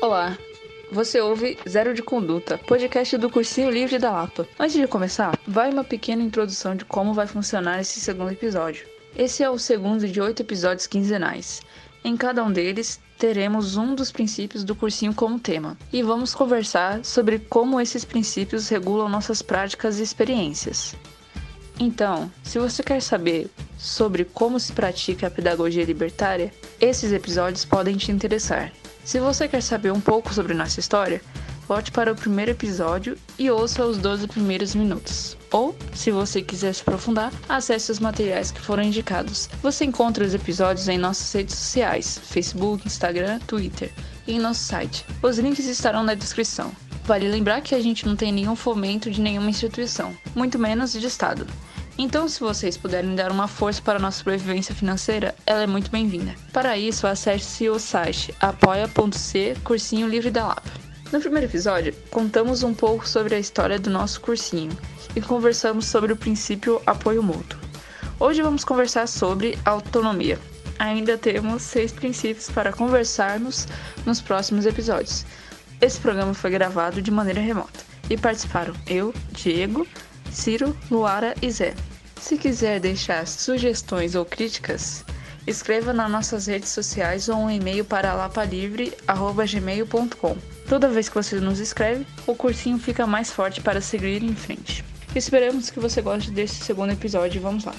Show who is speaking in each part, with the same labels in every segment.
Speaker 1: Olá, você ouve Zero de Conduta, podcast do Cursinho Livre da Lapa. Antes de começar, vai uma pequena introdução de como vai funcionar esse segundo episódio. Esse é o segundo de oito episódios quinzenais. Em cada um deles, teremos um dos princípios do cursinho como tema, e vamos conversar sobre como esses princípios regulam nossas práticas e experiências. Então, se você quer saber sobre como se pratica a pedagogia libertária, esses episódios podem te interessar. Se você quer saber um pouco sobre nossa história, volte para o primeiro episódio e ouça os 12 primeiros minutos. Ou, se você quiser se aprofundar, acesse os materiais que foram indicados. Você encontra os episódios em nossas redes sociais: Facebook, Instagram, Twitter e em nosso site. Os links estarão na descrição. Vale lembrar que a gente não tem nenhum fomento de nenhuma instituição, muito menos de Estado. Então, se vocês puderem dar uma força para a nossa sobrevivência financeira, ela é muito bem-vinda. Para isso, acesse o site apoia.c Cursinho Livre da Lapa. No primeiro episódio, contamos um pouco sobre a história do nosso cursinho e conversamos sobre o princípio apoio mútuo. Hoje vamos conversar sobre autonomia. Ainda temos seis princípios para conversarmos nos próximos episódios. Esse programa foi gravado de maneira remota e participaram eu, Diego, Ciro, Luara e Zé. Se quiser deixar sugestões ou críticas, escreva nas nossas redes sociais ou um e-mail para lapalivre.gmail.com. Toda vez que você nos escreve, o cursinho fica mais forte para seguir em frente. Esperamos que você goste desse segundo episódio e vamos lá.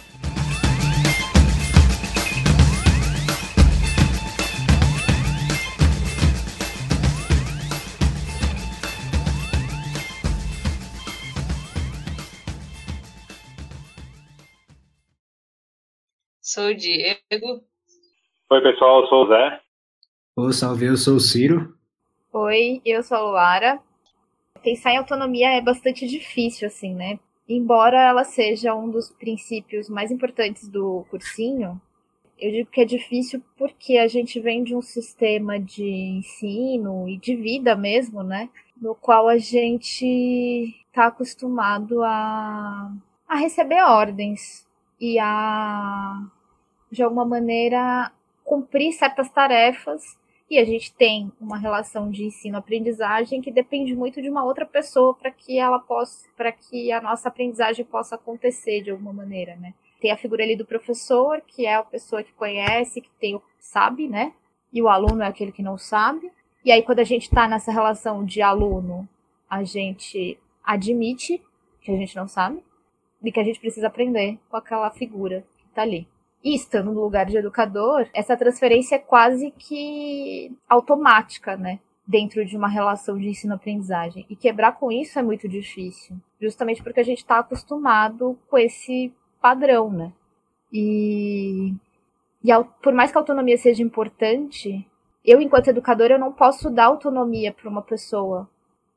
Speaker 1: Sou o Diego.
Speaker 2: Oi, pessoal, eu sou o Zé.
Speaker 3: Ô, salve, eu sou o Ciro.
Speaker 4: Oi, eu sou a Luara. Pensar em autonomia é bastante difícil, assim, né? Embora ela seja um dos princípios mais importantes do cursinho, eu digo que é difícil porque a gente vem de um sistema de ensino e de vida mesmo, né? No qual a gente está acostumado a, a receber ordens e a de alguma maneira, cumprir certas tarefas e a gente tem uma relação de ensino-aprendizagem que depende muito de uma outra pessoa para que ela possa, para que a nossa aprendizagem possa acontecer de alguma maneira, né? Tem a figura ali do professor, que é a pessoa que conhece, que tem, sabe, né? E o aluno é aquele que não sabe. E aí quando a gente está nessa relação de aluno, a gente admite que a gente não sabe e que a gente precisa aprender com aquela figura que está ali e estando no lugar de educador, essa transferência é quase que automática, né? Dentro de uma relação de ensino-aprendizagem. E quebrar com isso é muito difícil, justamente porque a gente está acostumado com esse padrão, né? E, e por mais que a autonomia seja importante, eu, enquanto educadora, eu não posso dar autonomia para uma pessoa.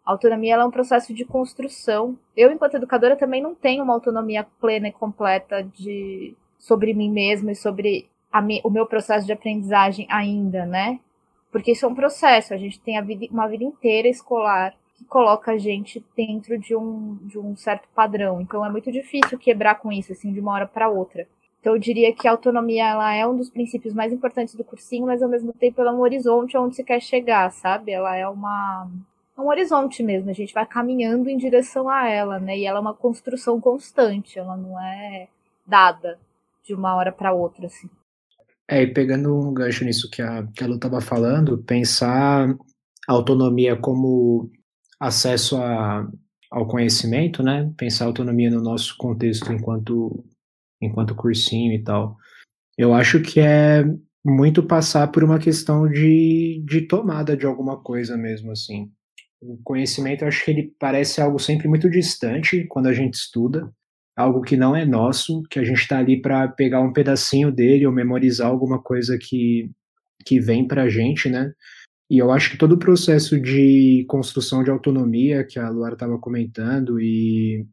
Speaker 4: A autonomia é um processo de construção. Eu, enquanto educadora, também não tenho uma autonomia plena e completa de sobre mim mesma e sobre me, o meu processo de aprendizagem ainda, né? Porque isso é um processo, a gente tem a vida, uma vida inteira escolar que coloca a gente dentro de um, de um certo padrão. Então é muito difícil quebrar com isso, assim, de uma hora para outra. Então eu diria que a autonomia ela é um dos princípios mais importantes do cursinho, mas ao mesmo tempo ela é um horizonte onde se quer chegar, sabe? Ela é uma é um horizonte mesmo, a gente vai caminhando em direção a ela, né? E ela é uma construção constante, ela não é dada de uma hora para outra, assim.
Speaker 3: É, e pegando um gancho nisso que a, que a Lu estava falando, pensar a autonomia como acesso a, ao conhecimento, né? Pensar a autonomia no nosso contexto enquanto, enquanto cursinho e tal. Eu acho que é muito passar por uma questão de, de tomada de alguma coisa mesmo, assim. O conhecimento, eu acho que ele parece algo sempre muito distante quando a gente estuda, algo que não é nosso, que a gente está ali para pegar um pedacinho dele ou memorizar alguma coisa que, que vem para a gente, né? E eu acho que todo o processo de construção de autonomia que a Luara estava comentando e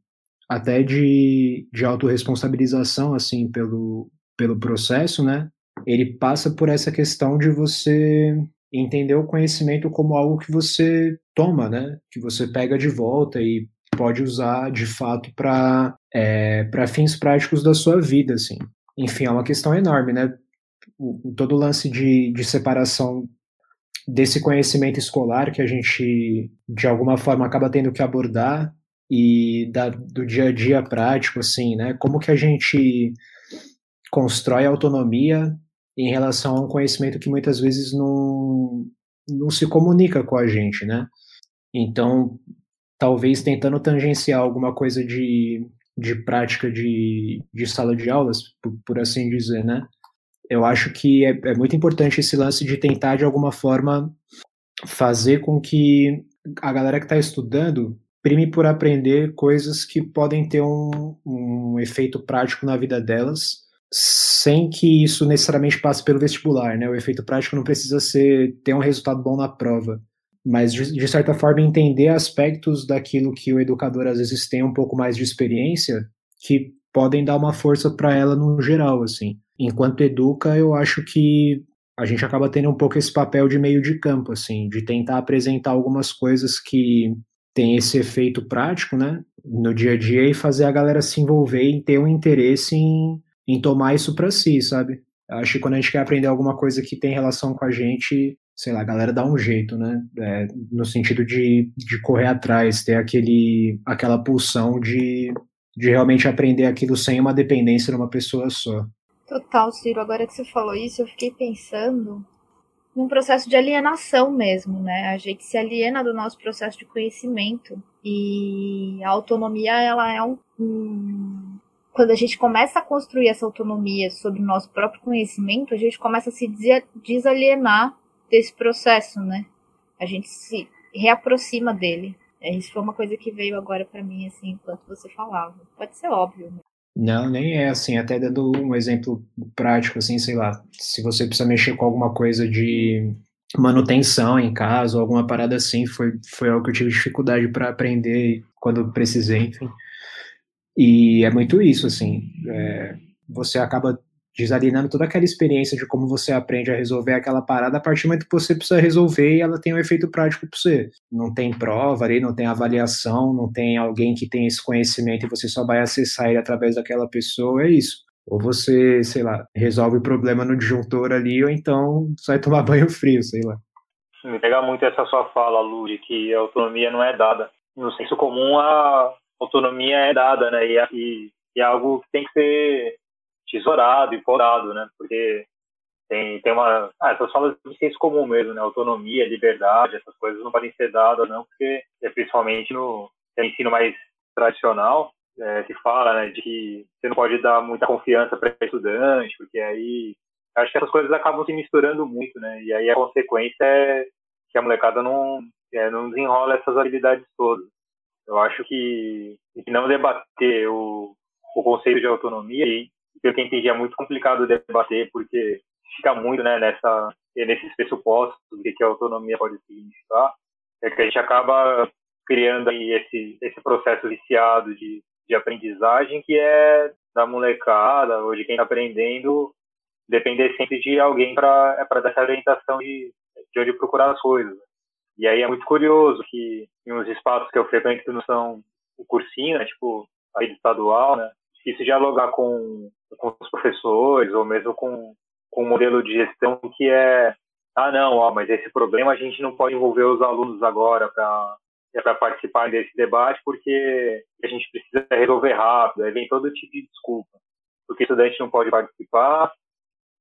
Speaker 3: até de, de autorresponsabilização, assim, pelo, pelo processo, né? Ele passa por essa questão de você entender o conhecimento como algo que você toma, né? Que você pega de volta e pode usar de fato para é, para fins práticos da sua vida, assim. Enfim, é uma questão enorme, né? O, todo o lance de, de separação desse conhecimento escolar que a gente, de alguma forma, acaba tendo que abordar e da, do dia a dia prático, assim, né? Como que a gente constrói autonomia em relação a um conhecimento que muitas vezes não, não se comunica com a gente, né? Então, talvez tentando tangenciar alguma coisa de, de prática de, de sala de aulas, por, por assim dizer, né? Eu acho que é, é muito importante esse lance de tentar, de alguma forma, fazer com que a galera que está estudando prime por aprender coisas que podem ter um, um efeito prático na vida delas, sem que isso necessariamente passe pelo vestibular, né? O efeito prático não precisa ser ter um resultado bom na prova, mas de, certa forma entender aspectos daquilo que o educador às vezes tem um pouco mais de experiência que podem dar uma força para ela no geral, assim. Enquanto educa, eu acho que a gente acaba tendo um pouco esse papel de meio de campo, assim, de tentar apresentar algumas coisas que tem esse efeito prático, né, no dia a dia e fazer a galera se envolver e ter um interesse em, em tomar isso para si, sabe? Acho que quando a gente quer aprender alguma coisa que tem relação com a gente, sei lá, a galera dá um jeito, né? É, no sentido de, de correr atrás, ter aquele, aquela pulsão de, de realmente aprender aquilo sem uma dependência numa pessoa só.
Speaker 4: Total, Ciro. Agora que você falou isso, eu fiquei pensando num processo de alienação mesmo, né? A gente se aliena do nosso processo de conhecimento e a autonomia ela é um, um, quando a gente começa a construir essa autonomia sobre o nosso próprio conhecimento, a gente começa a se desalienar desse processo, né? A gente se reaproxima dele. É, isso foi uma coisa que veio agora para mim assim, enquanto você falava. Pode ser óbvio, né?
Speaker 3: Não, nem é assim, até dando um exemplo prático, assim, sei lá, se você precisa mexer com alguma coisa de manutenção em casa, ou alguma parada assim, foi, foi algo que eu tive dificuldade para aprender quando precisei, enfim. E é muito isso, assim, é, você acaba desalienando toda aquela experiência de como você aprende a resolver aquela parada a partir do momento que você precisa resolver e ela tem um efeito prático para você. Não tem prova ali, não tem avaliação, não tem alguém que tem esse conhecimento e você só vai acessar ele através daquela pessoa, é isso. Ou você, sei lá, resolve o problema no disjuntor ali, ou então sai tomar banho frio, sei lá.
Speaker 2: Me pega muito essa sua fala, Lu, de que a autonomia não é dada. No senso comum, a autonomia é dada, né? E, e, e é algo que tem que ser tesourado e podado, né? Porque tem, tem uma. Ah, essas falas de senso comum mesmo, né? Autonomia, liberdade, essas coisas não podem ser dadas, não, porque é principalmente no, no ensino mais tradicional, é, se fala né, de que você não pode dar muita confiança para estudante, porque aí acho que essas coisas acabam se misturando muito, né? E aí a consequência é que a molecada não, é, não desenrola essas habilidades todas. Eu acho que, que não debater o, o conceito de autonomia e pelo que eu entendi, é muito complicado debater, porque fica muito né, nessa, nesses pressupostos do que a autonomia pode significar, é que a gente acaba criando aí esse, esse processo viciado de, de aprendizagem que é da molecada ou de quem está aprendendo depender sempre de alguém para é dar essa orientação de, de onde procurar as coisas. E aí é muito curioso que em uns espaços que eu frequento que não são o cursinho, né, tipo a rede estadual, né, se dialogar com com os professores ou mesmo com, com um modelo de gestão que é ah não ó, mas esse problema a gente não pode envolver os alunos agora para é para participar desse debate porque a gente precisa resolver rápido aí vem todo tipo de desculpa. Porque o estudante não pode participar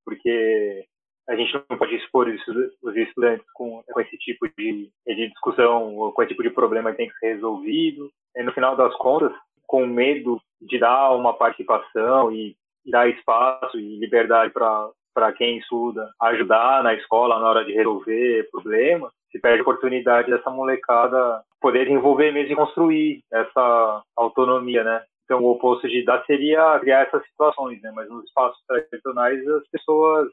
Speaker 2: porque a gente não pode expor os estudantes com, com esse tipo de, de discussão ou com esse tipo de problema que tem que ser resolvido. E no final das contas com medo de dar uma participação e dar espaço e liberdade para quem estuda ajudar na escola na hora de resolver problemas, se perde a oportunidade dessa molecada poder desenvolver mesmo e construir essa autonomia, né? Então, o oposto de dar seria criar essas situações, né? Mas nos espaços tradicionais as pessoas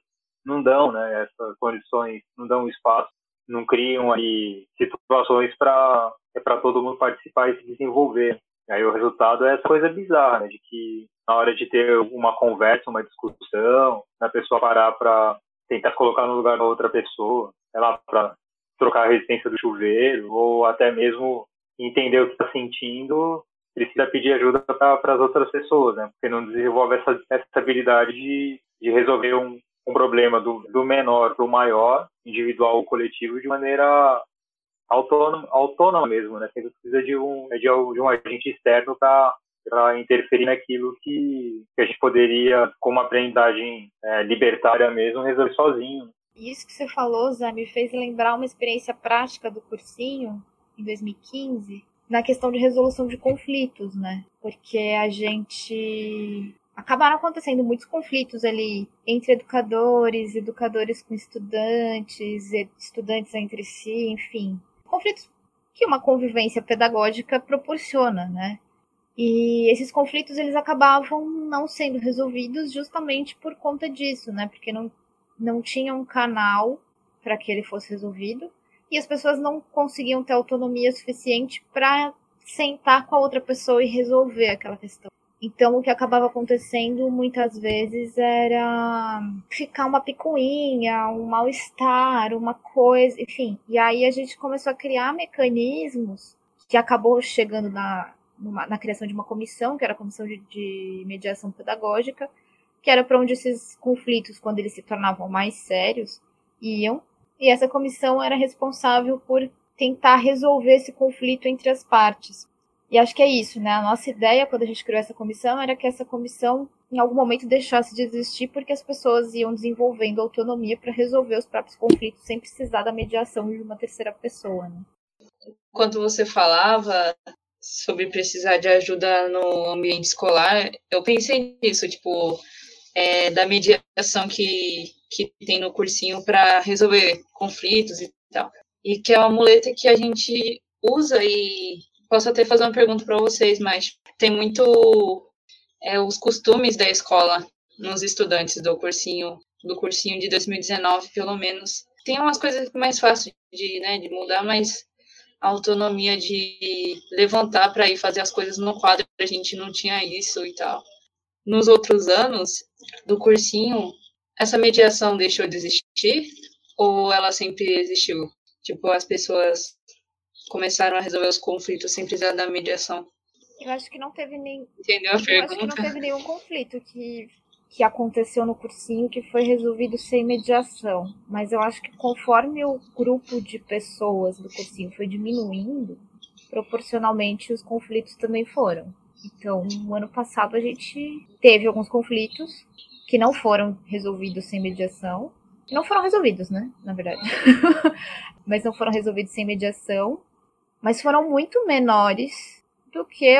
Speaker 2: não dão, né? Essas condições, não dão espaço, não criam aí situações para é para todo mundo participar e se desenvolver. E aí o resultado é essa coisa bizarra, né? De que na hora de ter uma conversa, uma discussão, a pessoa parar para tentar colocar no lugar da outra pessoa, sei lá, para trocar a resistência do chuveiro, ou até mesmo entender o que está sentindo, precisa pedir ajuda para as outras pessoas, né? Porque não desenvolve essa, essa habilidade de, de resolver um, um problema do, do menor para o maior, individual ou coletivo, de maneira autônoma, autônoma mesmo, né? Você precisa de um, um, de um agente externo para interferir naquilo que, que, a gente poderia, com uma aprendizagem é, libertária mesmo, resolver sozinho.
Speaker 4: Isso que você falou, Zé, me fez lembrar uma experiência prática do cursinho, em 2015, na questão de resolução de conflitos, né? Porque a gente acabaram acontecendo muitos conflitos ali entre educadores, educadores com estudantes, estudantes entre si, enfim. Conflitos que uma convivência pedagógica proporciona, né? E esses conflitos eles acabavam não sendo resolvidos justamente por conta disso, né? Porque não, não tinha um canal para que ele fosse resolvido e as pessoas não conseguiam ter autonomia suficiente para sentar com a outra pessoa e resolver aquela questão. Então, o que acabava acontecendo muitas vezes era ficar uma picuinha, um mal-estar, uma coisa, enfim. E aí a gente começou a criar mecanismos que acabou chegando na, numa, na criação de uma comissão, que era a comissão de, de mediação pedagógica, que era para onde esses conflitos, quando eles se tornavam mais sérios, iam. E essa comissão era responsável por tentar resolver esse conflito entre as partes. E acho que é isso, né? A nossa ideia quando a gente criou essa comissão era que essa comissão em algum momento deixasse de existir porque as pessoas iam desenvolvendo autonomia para resolver os próprios conflitos sem precisar da mediação de uma terceira pessoa, né?
Speaker 1: Enquanto você falava sobre precisar de ajuda no ambiente escolar, eu pensei nisso, tipo, é, da mediação que, que tem no cursinho para resolver conflitos e tal. E que é uma muleta que a gente usa e posso até fazer uma pergunta para vocês, mas tem muito é, os costumes da escola nos estudantes do cursinho, do cursinho de 2019, pelo menos. Tem umas coisas mais fáceis de, né, de mudar, mas a autonomia de levantar para ir fazer as coisas no quadro, a gente não tinha isso e tal. Nos outros anos do cursinho, essa mediação deixou de existir ou ela sempre existiu? Tipo, as pessoas começaram a resolver os conflitos sem precisar da mediação.
Speaker 4: Eu acho que não teve nem.
Speaker 1: Entendeu a pergunta?
Speaker 4: Eu acho que não teve nenhum conflito que, que aconteceu no cursinho que foi resolvido sem mediação. Mas eu acho que conforme o grupo de pessoas do cursinho foi diminuindo, proporcionalmente os conflitos também foram. Então, no ano passado a gente teve alguns conflitos que não foram resolvidos sem mediação. Não foram resolvidos, né? Na verdade. Mas não foram resolvidos sem mediação mas foram muito menores do que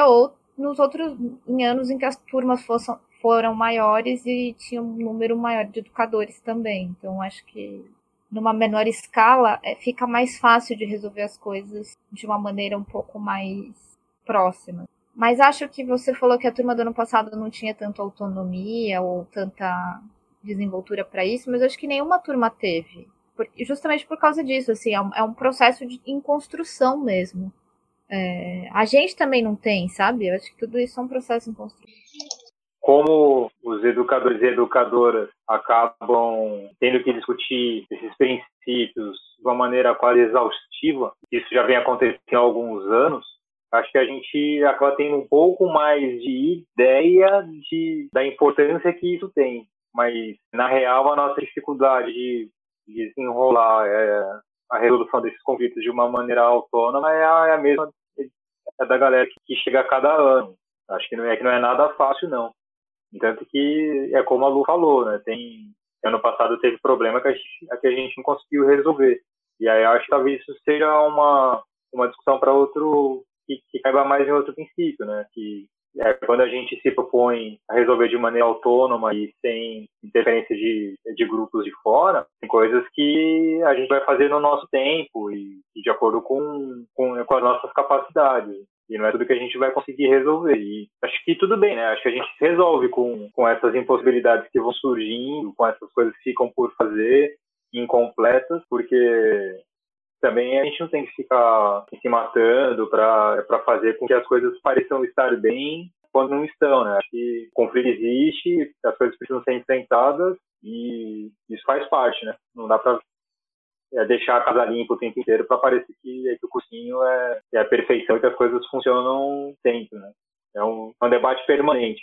Speaker 4: nos outros em anos em que as turmas fossem, foram maiores e tinha um número maior de educadores também. Então acho que numa menor escala é, fica mais fácil de resolver as coisas de uma maneira um pouco mais próxima. Mas acho que você falou que a turma do ano passado não tinha tanta autonomia ou tanta desenvoltura para isso, mas acho que nenhuma turma teve justamente por causa disso, assim, é um, é um processo de, em construção mesmo. É, a gente também não tem, sabe? Eu acho que tudo isso é um processo em construção.
Speaker 2: Como os educadores e educadoras acabam tendo que discutir esses princípios de uma maneira quase exaustiva, isso já vem acontecendo há alguns anos, acho que a gente acaba tendo um pouco mais de ideia de, da importância que isso tem. Mas, na real, a nossa dificuldade de desenrolar é, a resolução desses conflitos de uma maneira autônoma é a, é a mesma é da galera que, chega a cada ano. Acho que não é que não é nada fácil não. Tanto que é como a Lu falou, né? Tem ano passado teve problema que a gente, que a gente não conseguiu resolver. E aí acho que talvez isso seja uma uma discussão para outro que, que caiba mais em outro princípio, né? Que é, quando a gente se propõe a resolver de maneira autônoma e sem interferência de, de grupos de fora, tem coisas que a gente vai fazer no nosso tempo e, e de acordo com, com, com as nossas capacidades. E não é tudo que a gente vai conseguir resolver. E acho que tudo bem, né? Acho que a gente resolve com, com essas impossibilidades que vão surgindo, com essas coisas que ficam por fazer, incompletas, porque também a gente não tem que ficar se matando para fazer com que as coisas pareçam estar bem quando não estão, né? Acho que o conflito existe, as coisas precisam ser enfrentadas e isso faz parte, né? Não dá para é, deixar a casa limpa o tempo inteiro para parecer que, é, que, o cursinho é, é, a perfeição e que as coisas funcionam sempre, né? É um, um debate permanente.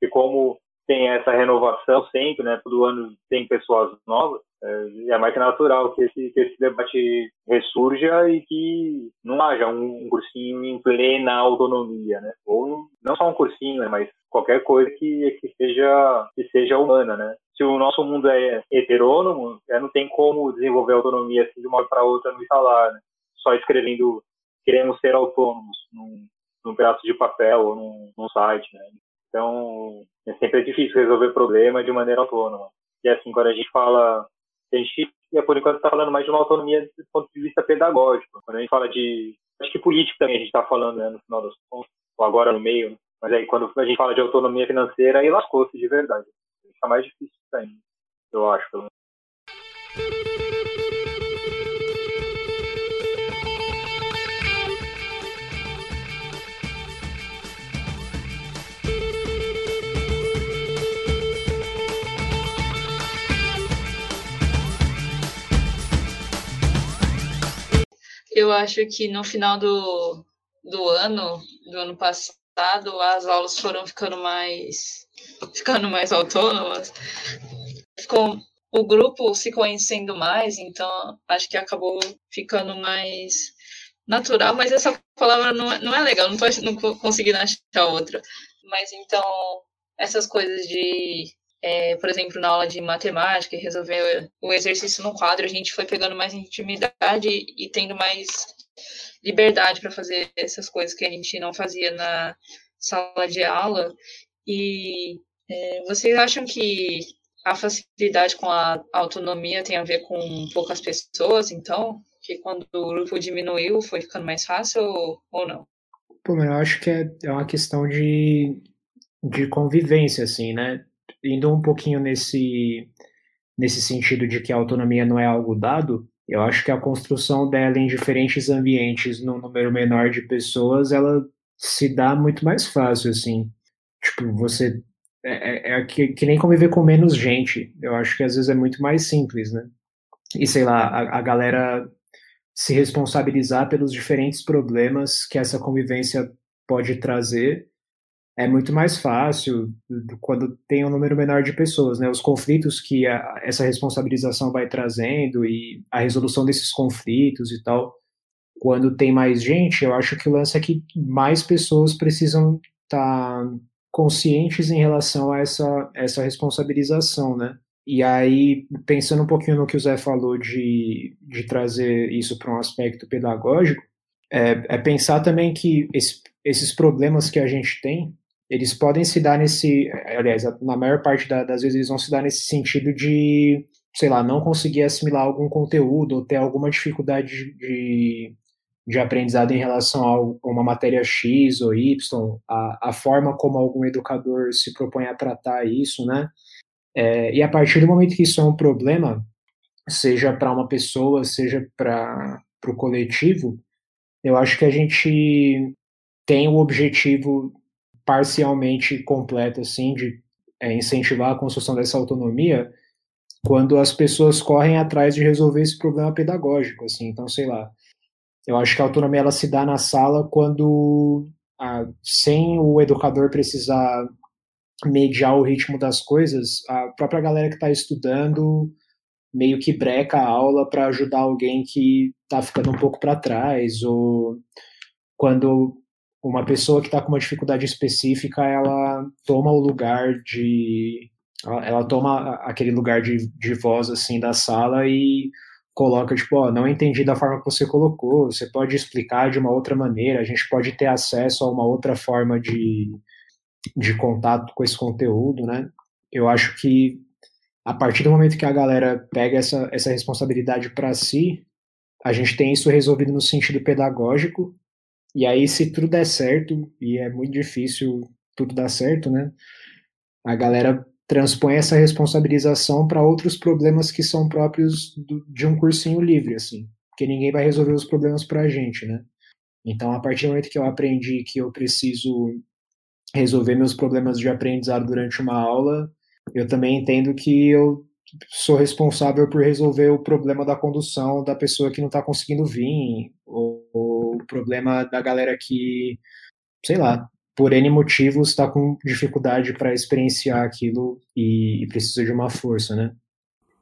Speaker 2: E como tem essa renovação sempre, né? Todo ano tem pessoas novas. É, é mais que natural que esse, que esse debate ressurja e que não haja um, um cursinho em plena autonomia, né? Ou não só um cursinho, né? mas qualquer coisa que, que, seja, que seja humana, né? Se o nosso mundo é heterônomo, é, não tem como desenvolver autonomia assim, de uma hora para outra no instalar, né? Só escrevendo queremos ser autônomos num, num pedaço de papel ou num, num site, né? Então, é sempre difícil resolver problema de maneira autônoma. E assim, quando a gente fala, a gente, por enquanto, está falando mais de uma autonomia do ponto de vista pedagógico. Quando a gente fala de, acho que política também a gente está falando, né, no final das contas, ou agora no meio, mas aí quando a gente fala de autonomia financeira, aí lascou-se de verdade. Fica mais difícil ainda, eu acho, pelo
Speaker 1: eu acho que no final do, do ano, do ano passado, as aulas foram ficando mais ficando mais autônomas. Ficou o grupo se conhecendo mais, então acho que acabou ficando mais natural, mas essa palavra não é, não é legal, não tô não conseguindo achar outra. Mas então, essas coisas de é, por exemplo, na aula de matemática resolver o exercício no quadro, a gente foi pegando mais intimidade e tendo mais liberdade para fazer essas coisas que a gente não fazia na sala de aula. E é, vocês acham que a facilidade com a autonomia tem a ver com poucas pessoas, então? Que quando o grupo diminuiu foi ficando mais fácil ou, ou não?
Speaker 3: Pô, eu acho que é, é uma questão de, de convivência, assim, né? Indo um pouquinho nesse, nesse sentido de que a autonomia não é algo dado, eu acho que a construção dela em diferentes ambientes, num número menor de pessoas, ela se dá muito mais fácil, assim. Tipo, você. É, é, é que, que, nem conviver com menos gente. Eu acho que às vezes é muito mais simples, né? E sei lá, a, a galera se responsabilizar pelos diferentes problemas que essa convivência pode trazer é muito mais fácil quando tem um número menor de pessoas, né? Os conflitos que a, essa responsabilização vai trazendo e a resolução desses conflitos e tal. Quando tem mais gente, eu acho que o lance é que mais pessoas precisam estar tá conscientes em relação a essa, essa responsabilização, né? E aí, pensando um pouquinho no que o Zé falou de, de trazer isso para um aspecto pedagógico, é, é pensar também que esse, esses problemas que a gente tem, eles podem se dar nesse, aliás, na maior parte da, das vezes eles vão se dar nesse sentido de, sei lá, não conseguir assimilar algum conteúdo ou ter alguma dificuldade de, de aprendizado em relação a uma matéria X ou Y, a, a forma como algum educador se propõe a tratar isso, né? É, e a partir do momento que isso é um problema, seja para uma pessoa, seja para o coletivo, eu acho que a gente tem o objetivo parcialmente completa, assim, de é, incentivar a construção dessa autonomia, quando as pessoas correm atrás de resolver esse problema pedagógico, assim. Então, sei lá, eu acho que a autonomia ela se dá na sala quando, sem o educador precisar mediar o ritmo das coisas, a própria galera que está estudando meio que breca a aula para ajudar alguém que está ficando um pouco para trás, ou quando uma pessoa que está com uma dificuldade específica, ela toma o lugar de. Ela, toma aquele lugar de, de voz assim da sala e coloca, tipo, ó, não entendi da forma que você colocou, você pode explicar de uma outra maneira, a gente pode ter acesso a uma outra forma de, de contato com esse conteúdo, né? Eu acho que a partir do momento que a galera pega essa, essa responsabilidade para si, a gente tem isso resolvido no sentido pedagógico, e aí, se tudo der certo, e é muito difícil tudo dar certo, né? A galera transpõe essa responsabilização para outros problemas que são próprios do, de um cursinho livre, assim. Porque ninguém vai resolver os problemas para a gente, né? Então, a partir do momento que eu aprendi que eu preciso resolver meus problemas de aprendizado durante uma aula, eu também entendo que eu sou responsável por resolver o problema da condução da pessoa que não está conseguindo vir, ou, o problema da galera que, sei lá, por N motivos, está com dificuldade para experienciar aquilo e, e, precisa de uma força, né?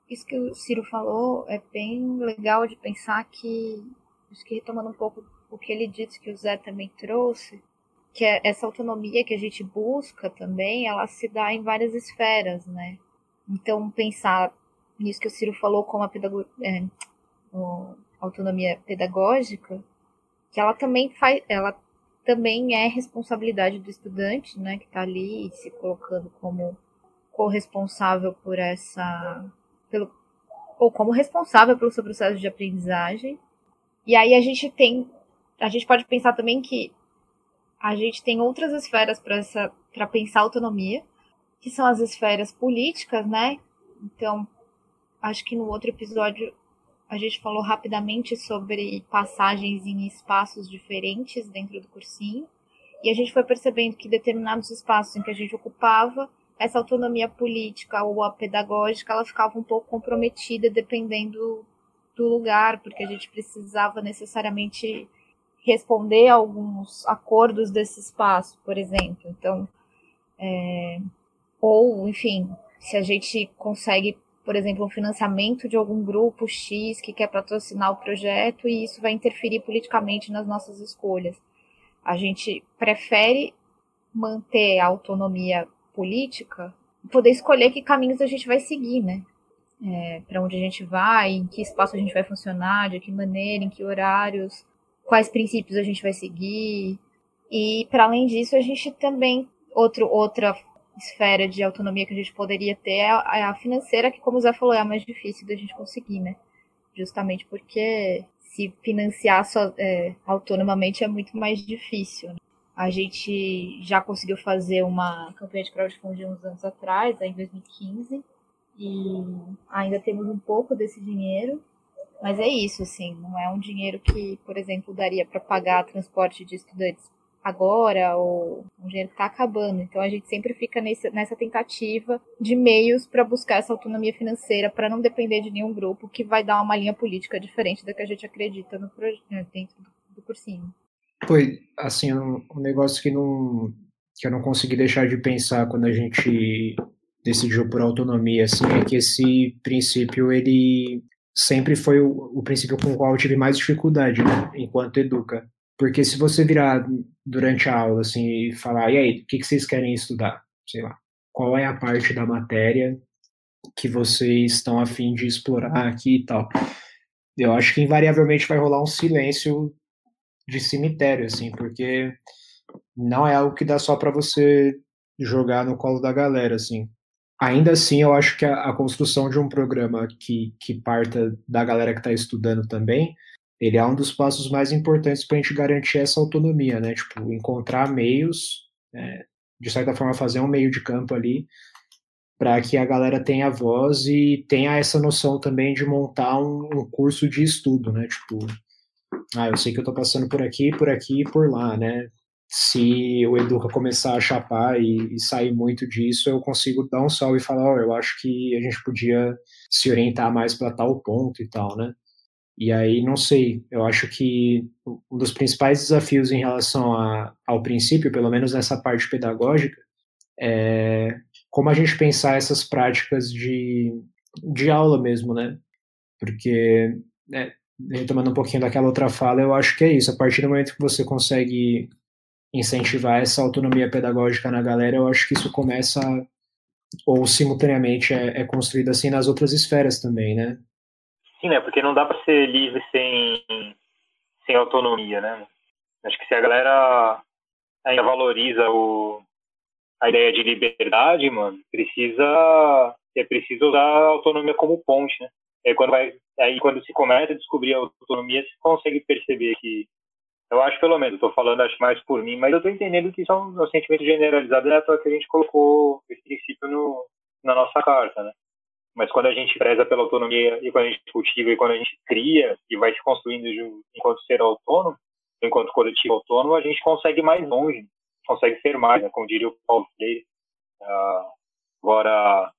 Speaker 4: Isso que o Ciro falou é bem legal de pensar que, acho que retomando um pouco o que ele disse, que o Zé também trouxe, que é essa autonomia que a gente busca também, ela se dá em várias esferas, né? Então, pensar nisso que o Ciro falou como a, é, a autonomia pedagógica, que ela também faz, ela também é responsabilidade do estudante, né, que está ali se colocando como corresponsável por essa, pelo, ou como responsável pelo seu processo de aprendizagem. E aí a gente tem, a gente pode pensar também que a gente tem outras esferas para pensar autonomia, que são as esferas políticas, né? Então, acho que no outro episódio a gente falou rapidamente sobre passagens em espaços diferentes dentro do cursinho. E a gente foi percebendo que determinados espaços em que a gente ocupava, essa autonomia política ou a pedagógica, ela ficava um pouco comprometida dependendo do lugar, porque a gente precisava necessariamente responder a alguns acordos desse espaço, por exemplo. Então, é, ou, enfim, se a gente consegue por exemplo, um financiamento de algum grupo X que quer patrocinar o projeto e isso vai interferir politicamente nas nossas escolhas. A gente prefere manter a autonomia política poder escolher que caminhos a gente vai seguir, né? É, para onde a gente vai, em que espaço a gente vai funcionar, de que maneira, em que horários, quais princípios a gente vai seguir. E, para além disso, a gente também, outro, outra esfera de autonomia que a gente poderia ter é a, é a financeira, que, como o Zé falou, é a mais difícil da gente conseguir, né? Justamente porque se financiar só, é, autonomamente é muito mais difícil. Né? A gente já conseguiu fazer uma campanha de crowdfunding uns anos atrás, em 2015, e ainda temos um pouco desse dinheiro, mas é isso, assim, não é um dinheiro que, por exemplo, daria para pagar transporte de estudantes agora ou dinheiro está acabando. Então a gente sempre fica nesse, nessa tentativa de meios para buscar essa autonomia financeira para não depender de nenhum grupo que vai dar uma linha política diferente da que a gente acredita no né, dentro do, do cursinho.
Speaker 3: Foi assim um, um negócio que não que eu não consegui deixar de pensar quando a gente decidiu por autonomia assim é que esse princípio ele sempre foi o, o princípio com o qual eu tive mais dificuldade né, enquanto educa porque se você virar durante a aula assim e falar, e aí, o que, que vocês querem estudar? Sei lá, qual é a parte da matéria que vocês estão a fim de explorar aqui e tal. Eu acho que invariavelmente vai rolar um silêncio de cemitério, assim, porque não é algo que dá só para você jogar no colo da galera, assim. Ainda assim, eu acho que a, a construção de um programa que, que parta da galera que está estudando também ele é um dos passos mais importantes para a gente garantir essa autonomia, né? Tipo, encontrar meios, é, de certa forma, fazer um meio de campo ali, para que a galera tenha voz e tenha essa noção também de montar um, um, curso de estudo, né? Tipo, ah, eu sei que eu estou passando por aqui, por aqui e por lá, né? Se o Educa começar a chapar e, e, sair muito disso, eu consigo dar um salve e falar, oh, eu acho que a gente podia se orientar mais para tal ponto e tal, né? E aí, não sei, eu acho que um dos principais desafios em relação a, ao princípio, pelo menos nessa parte pedagógica, é como a gente pensar essas práticas de, de aula mesmo, né? Porque, né, retomando um pouquinho daquela outra fala, eu acho que é isso. A partir do momento que você consegue incentivar essa autonomia pedagógica na galera, eu acho que isso começa, ou simultaneamente é, é construído assim nas outras esferas também, né?
Speaker 2: Sim, né? Porque não dá para ser livre sem, sem autonomia, né? Acho que se a galera ainda valoriza o, a ideia de liberdade, mano, precisa é preciso usar a autonomia como ponte, né? Aí quando vai, aí quando se começa a descobrir a autonomia, se consegue perceber que eu acho pelo menos, estou falando acho mais por mim, mas eu estou entendendo que isso é um, um sentimento generalizado, né? que a gente colocou esse princípio no, na nossa carta, né? Mas quando a gente preza pela autonomia e quando a gente cultiva e quando a gente cria e vai se construindo enquanto ser autônomo, enquanto coletivo autônomo, a gente consegue mais longe, consegue ser mais, né? como diria o Paulo Freire. Uh, agora,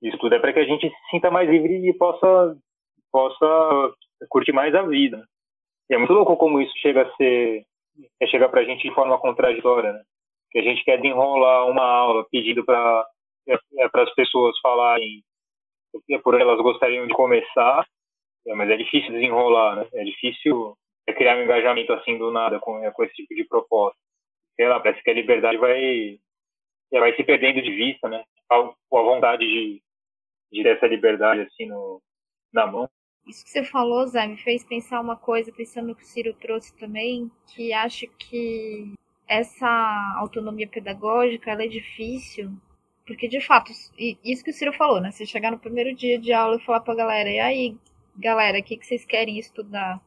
Speaker 2: isso tudo é para que a gente se sinta mais livre e possa, possa curtir mais a vida. E é muito louco como isso chega a ser, é chegar para a gente de forma contraditória, né? que a gente quer desenrolar uma aula pedindo para é, é as pessoas falarem por onde elas gostariam de começar, é, mas é difícil desenrolar, né? É difícil é criar um engajamento assim do nada com, é, com esse tipo de proposta. Sei lá, parece que a liberdade vai, vai se perdendo de vista, né? A, a vontade de, de ter essa liberdade assim no, na mão.
Speaker 4: Isso que você falou, Zé, me fez pensar uma coisa, pensando no que o Ciro trouxe também, que acho que essa autonomia pedagógica ela é difícil, porque de fato, isso que o Ciro falou, né? Você chegar no primeiro dia de aula e falar pra galera, e aí, galera, o que, que vocês querem estudar?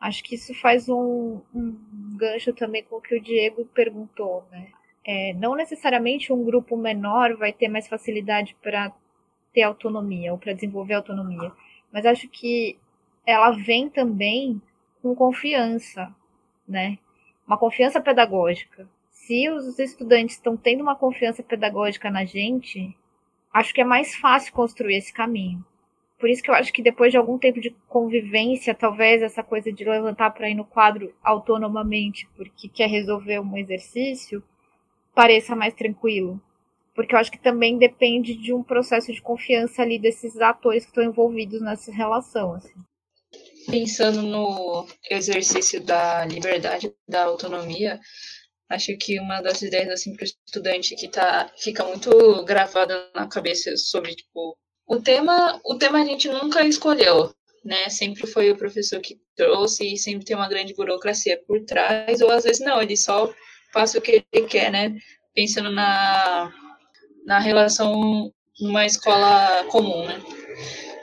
Speaker 4: Acho que isso faz um, um gancho também com o que o Diego perguntou, né? É, não necessariamente um grupo menor vai ter mais facilidade para ter autonomia ou para desenvolver autonomia, mas acho que ela vem também com confiança, né? Uma confiança pedagógica. Se os estudantes estão tendo uma confiança pedagógica na gente, acho que é mais fácil construir esse caminho. Por isso que eu acho que depois de algum tempo de convivência, talvez essa coisa de levantar para ir no quadro autonomamente porque quer resolver um exercício pareça mais tranquilo. Porque eu acho que também depende de um processo de confiança ali desses atores que estão envolvidos nessa relação. Assim.
Speaker 1: Pensando no exercício da liberdade, da autonomia, acho que uma das ideias assim para o estudante que tá fica muito gravada na cabeça sobre tipo o tema, o tema a gente nunca escolheu, né? Sempre foi o professor que trouxe e sempre tem uma grande burocracia por trás, ou às vezes não, ele só passa o que ele quer, né? Pensando na, na relação numa escola comum, né?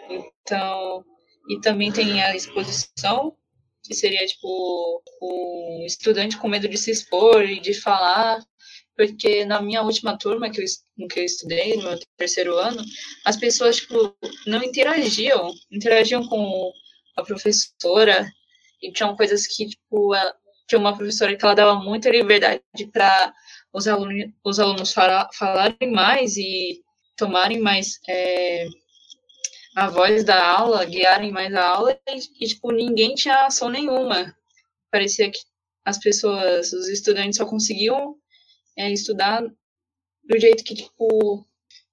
Speaker 1: Então, e também tem a exposição, que seria tipo o estudante com medo de se expor e de falar, porque na minha última turma que eu, que eu estudei, no meu terceiro ano, as pessoas tipo, não interagiam, interagiam com a professora e tinham coisas que tipo ela, tinha uma professora que ela dava muita liberdade para os alunos, os alunos fala, falarem mais e tomarem mais é, a voz da aula, guiarem mais a aula e, tipo ninguém tinha ação nenhuma. Parecia que as pessoas, os estudantes só conseguiam é, estudar do jeito que, tipo,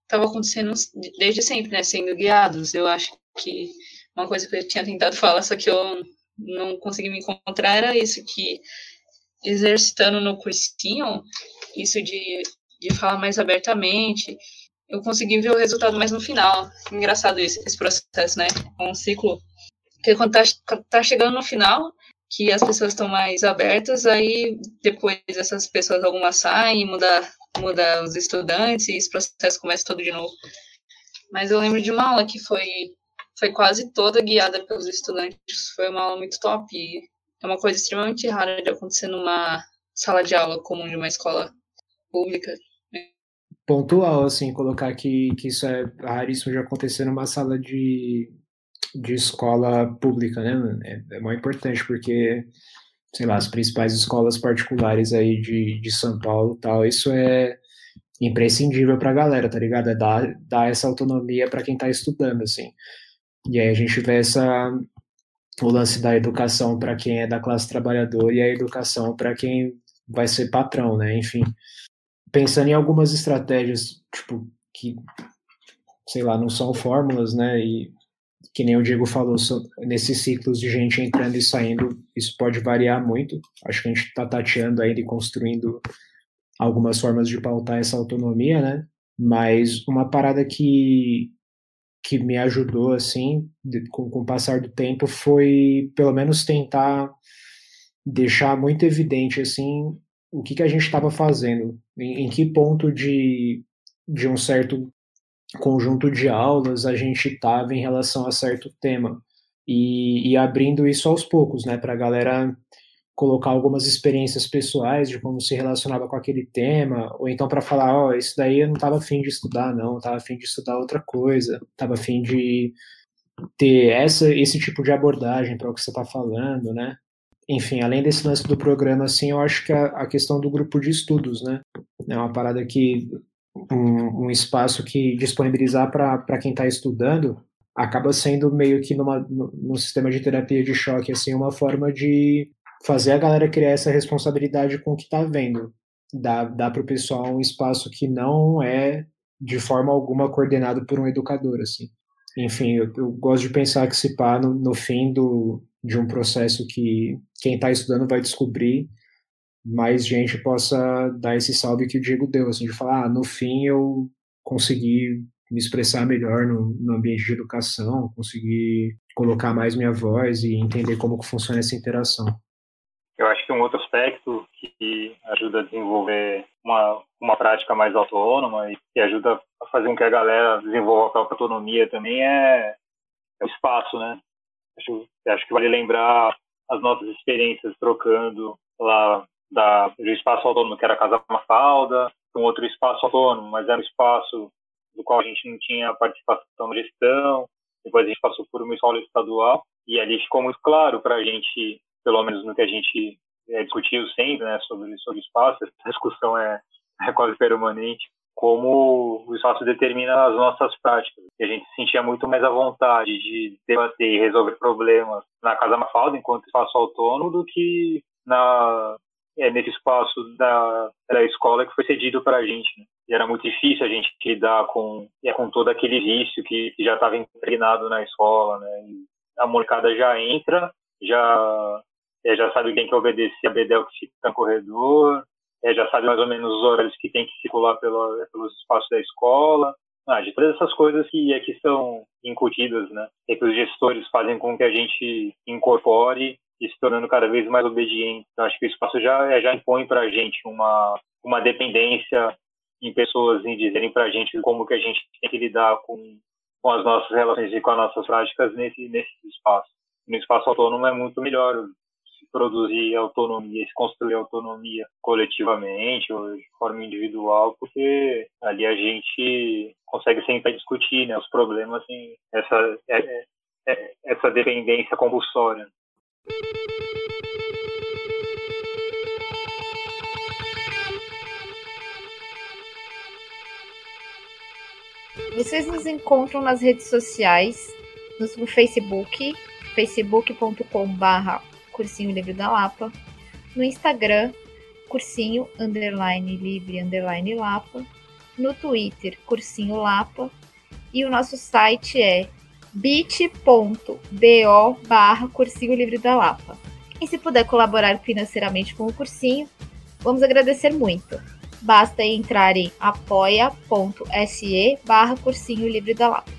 Speaker 1: estava acontecendo desde sempre, né? Sendo guiados. Eu acho que uma coisa que eu tinha tentado falar, só que eu não consegui me encontrar, era isso, que exercitando no cursinho, isso de, de falar mais abertamente, eu consegui ver o resultado mais no final. Engraçado isso, esse processo, né? É um ciclo. Porque quando tá, tá chegando no final, que as pessoas estão mais abertas, aí depois essas pessoas algumas saem, muda, muda os estudantes e esse processo começa todo de novo. Mas eu lembro de uma aula que foi, foi quase toda guiada pelos estudantes, foi uma aula muito top é uma coisa extremamente rara de acontecer numa sala de aula comum de uma escola pública.
Speaker 3: Pontual, assim, colocar que, que isso é raríssimo de acontecer numa sala de, de escola pública, né? É, é muito importante porque, sei lá, as principais escolas particulares aí de, de São Paulo tal, isso é imprescindível para a galera, tá ligado? É dar, dar essa autonomia para quem está estudando, assim. E aí a gente vê essa o lance da educação para quem é da classe trabalhadora e a educação para quem vai ser patrão, né? Enfim, pensando em algumas estratégias, tipo, que, sei lá, não são fórmulas, né? E que nem o Diego falou, nesses ciclos de gente entrando e saindo, isso pode variar muito. Acho que a gente está tateando ainda e construindo algumas formas de pautar essa autonomia, né? Mas uma parada que, que me ajudou, assim, de, com, com o passar do tempo, foi pelo menos tentar deixar muito evidente, assim, o que, que a gente estava fazendo, em, em que ponto de, de um certo conjunto de aulas a gente estava em relação a certo tema e, e abrindo isso aos poucos, né, para a galera colocar algumas experiências pessoais de como se relacionava com aquele tema, ou então para falar, ó, oh, isso daí eu não estava afim de estudar, não, estava afim de estudar outra coisa, estava afim de ter essa, esse tipo de abordagem para o que você está falando, né? Enfim, além desse lance do programa, assim, eu acho que a, a questão do grupo de estudos, né? É uma parada que um, um espaço que disponibilizar para quem está estudando acaba sendo meio que numa, num sistema de terapia de choque, assim, uma forma de fazer a galera criar essa responsabilidade com o que está vendo. dá, dá para o pessoal um espaço que não é de forma alguma coordenado por um educador, assim. Enfim, eu, eu gosto de pensar que se pá no, no fim do, de um processo que quem está estudando vai descobrir, mais gente possa dar esse salve que o Diego deu, assim, de falar, ah, no fim eu consegui me expressar melhor no, no ambiente de educação, consegui colocar mais minha voz e entender como que funciona essa interação.
Speaker 2: Eu acho que um outro aspecto que ajuda a desenvolver uma, uma prática mais autônoma e que ajuda a fazer com que a galera desenvolva a própria autonomia também é, é o espaço, né? Acho, acho que vale lembrar as nossas experiências trocando lá da, do espaço autônomo, que era a Casa Mafalda, um outro espaço autônomo, mas era um espaço do qual a gente não tinha participação na gestão. Depois a gente passou por uma escola estadual e ali ficou muito claro para a gente, pelo menos no que a gente é, discutiu sempre, né, sobre sobre espaço. Essa discussão é, é quase permanente. Como o espaço determina as nossas práticas. E a gente se sentia muito mais à vontade de debater e resolver problemas na Casa Mafalda, enquanto espaço autônomo, do que na é, nesse espaço da, da escola que foi cedido para a gente. Né? E era muito difícil a gente lidar com, é, com todo aquele vício que, que já estava impregnado na escola. Né? E a molecada já entra, já, é, já sabe quem que obedecer a Bedel que fica no corredor, é, já sabe mais ou menos os horários que tem que circular pela, pelos espaços da escola. Ah, de todas essas coisas que aqui é são incutidas, né? E que os gestores fazem com que a gente incorpore e se tornando cada vez mais obediente. Então, acho que o espaço já, é, já impõe para a gente uma, uma dependência em pessoas em dizerem para a gente como que a gente tem que lidar com, com as nossas relações e com as nossas práticas nesse, nesse espaço. No espaço autônomo é muito melhor se produzir autonomia, se construir autonomia coletivamente ou de forma individual, porque ali a gente consegue sempre discutir né, os problemas sem essa, é, é, essa dependência compulsória.
Speaker 4: Vocês nos encontram nas redes sociais, no Facebook, facebook.com/barra cursinho livre da Lapa, no Instagram, cursinho underline livre underline Lapa, no Twitter, cursinho Lapa, e o nosso site é bit.do barra cursinho livre da Lapa. E se puder colaborar financeiramente com o cursinho, vamos agradecer muito. Basta entrar em apoia.se barra cursinho livre da Lapa.